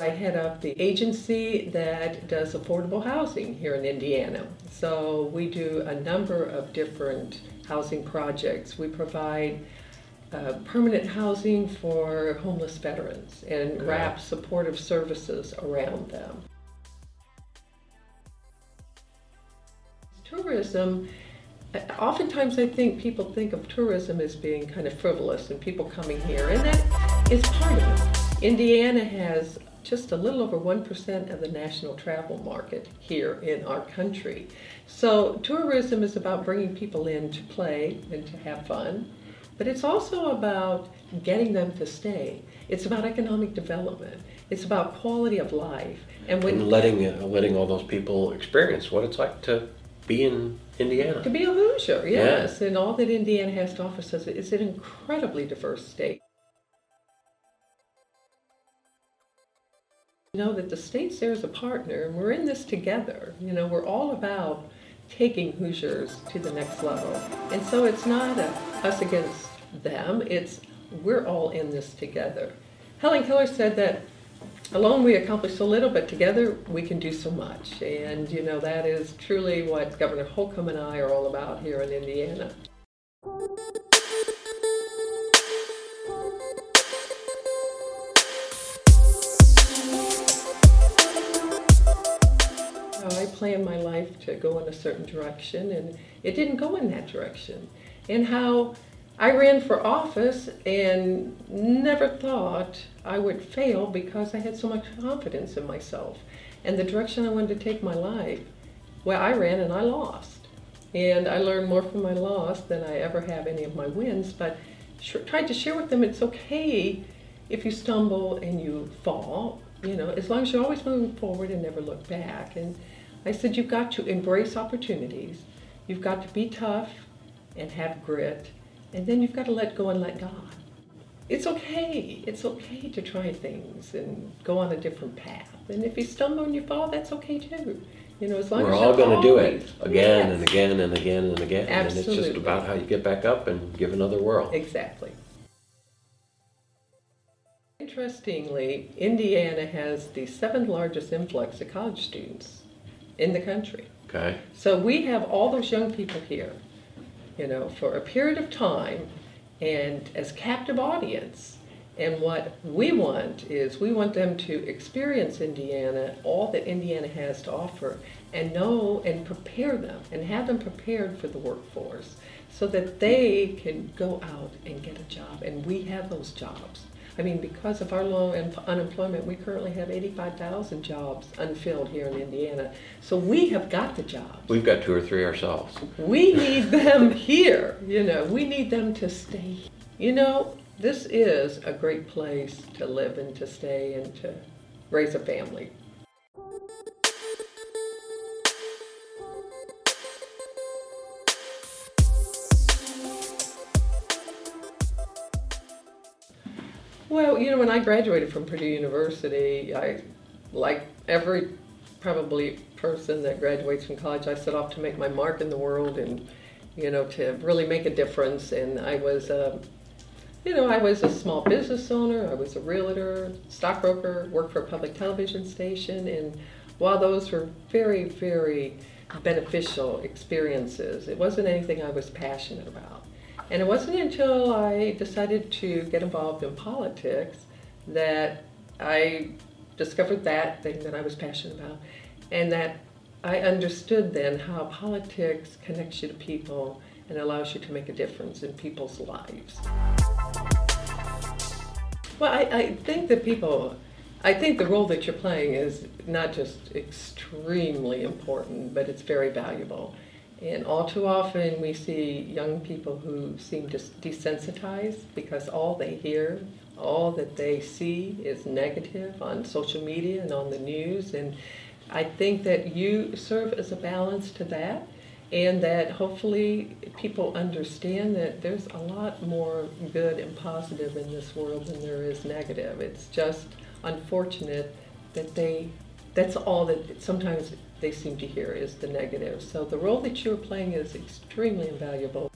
I head up the agency that does affordable housing here in Indiana. So we do a number of different housing projects. We provide uh, permanent housing for homeless veterans and wrap supportive services around them. Tourism, uh, oftentimes I think people think of tourism as being kind of frivolous and people coming here, and that is part of it. Indiana has just a little over 1% of the national travel market here in our country. So tourism is about bringing people in to play and to have fun, but it's also about getting them to stay. It's about economic development. It's about quality of life. And when and letting uh, letting all those people experience what it's like to be in Indiana. To be a Hoosier, yes. Yeah. And all that Indiana has to offer says it's an incredibly diverse state. You know that the state's there as a partner, and we're in this together. You know, we're all about taking Hoosiers to the next level. And so it's not a, us against them, it's we're all in this together. Helen Keller said that alone we accomplish so little, but together we can do so much. And, you know, that is truly what Governor Holcomb and I are all about here in Indiana. I planned my life to go in a certain direction, and it didn't go in that direction. And how I ran for office and never thought I would fail because I had so much confidence in myself and the direction I wanted to take my life. Well, I ran and I lost. And I learned more from my loss than I ever have any of my wins, but tried to share with them it's okay if you stumble and you fall, you know, as long as you're always moving forward and never look back. And I said, you've got to embrace opportunities. You've got to be tough and have grit and then you've got to let go and let God. It's okay. It's okay to try things and go on a different path. And if you stumble and you fall, that's okay too. You know, as long We're as all going to do it again yes. and again and again and again. Absolutely. And it's just about how you get back up and give another whirl. Exactly. Interestingly, Indiana has the seventh largest influx of college students in the country. Okay. So we have all those young people here you know, for a period of time and as captive audience. And what we want is we want them to experience Indiana, all that Indiana has to offer, and know and prepare them and have them prepared for the workforce so that they can go out and get a job. And we have those jobs. I mean, because of our low unemployment, we currently have 85,000 jobs unfilled here in Indiana. So we have got the jobs. We've got two or three ourselves. We need them here. You know, we need them to stay. You know, this is a great place to live and to stay and to raise a family. Well, you know, when I graduated from Purdue University, I, like every probably person that graduates from college, I set off to make my mark in the world and, you know, to really make a difference. And I was, uh, you know, I was a small business owner, I was a realtor, stockbroker, worked for a public television station. And while those were very, very beneficial experiences, it wasn't anything I was passionate about. And it wasn't until I decided to get involved in politics that I discovered that thing that I was passionate about, and that I understood then how politics connects you to people and allows you to make a difference in people's lives. Well, I, I think that people, I think the role that you're playing is not just extremely important, but it's very valuable. And all too often we see young people who seem to desensitized because all they hear, all that they see is negative on social media and on the news. And I think that you serve as a balance to that and that hopefully people understand that there's a lot more good and positive in this world than there is negative. It's just unfortunate that they that's all that sometimes they seem to hear is the negative. So the role that you're playing is extremely invaluable.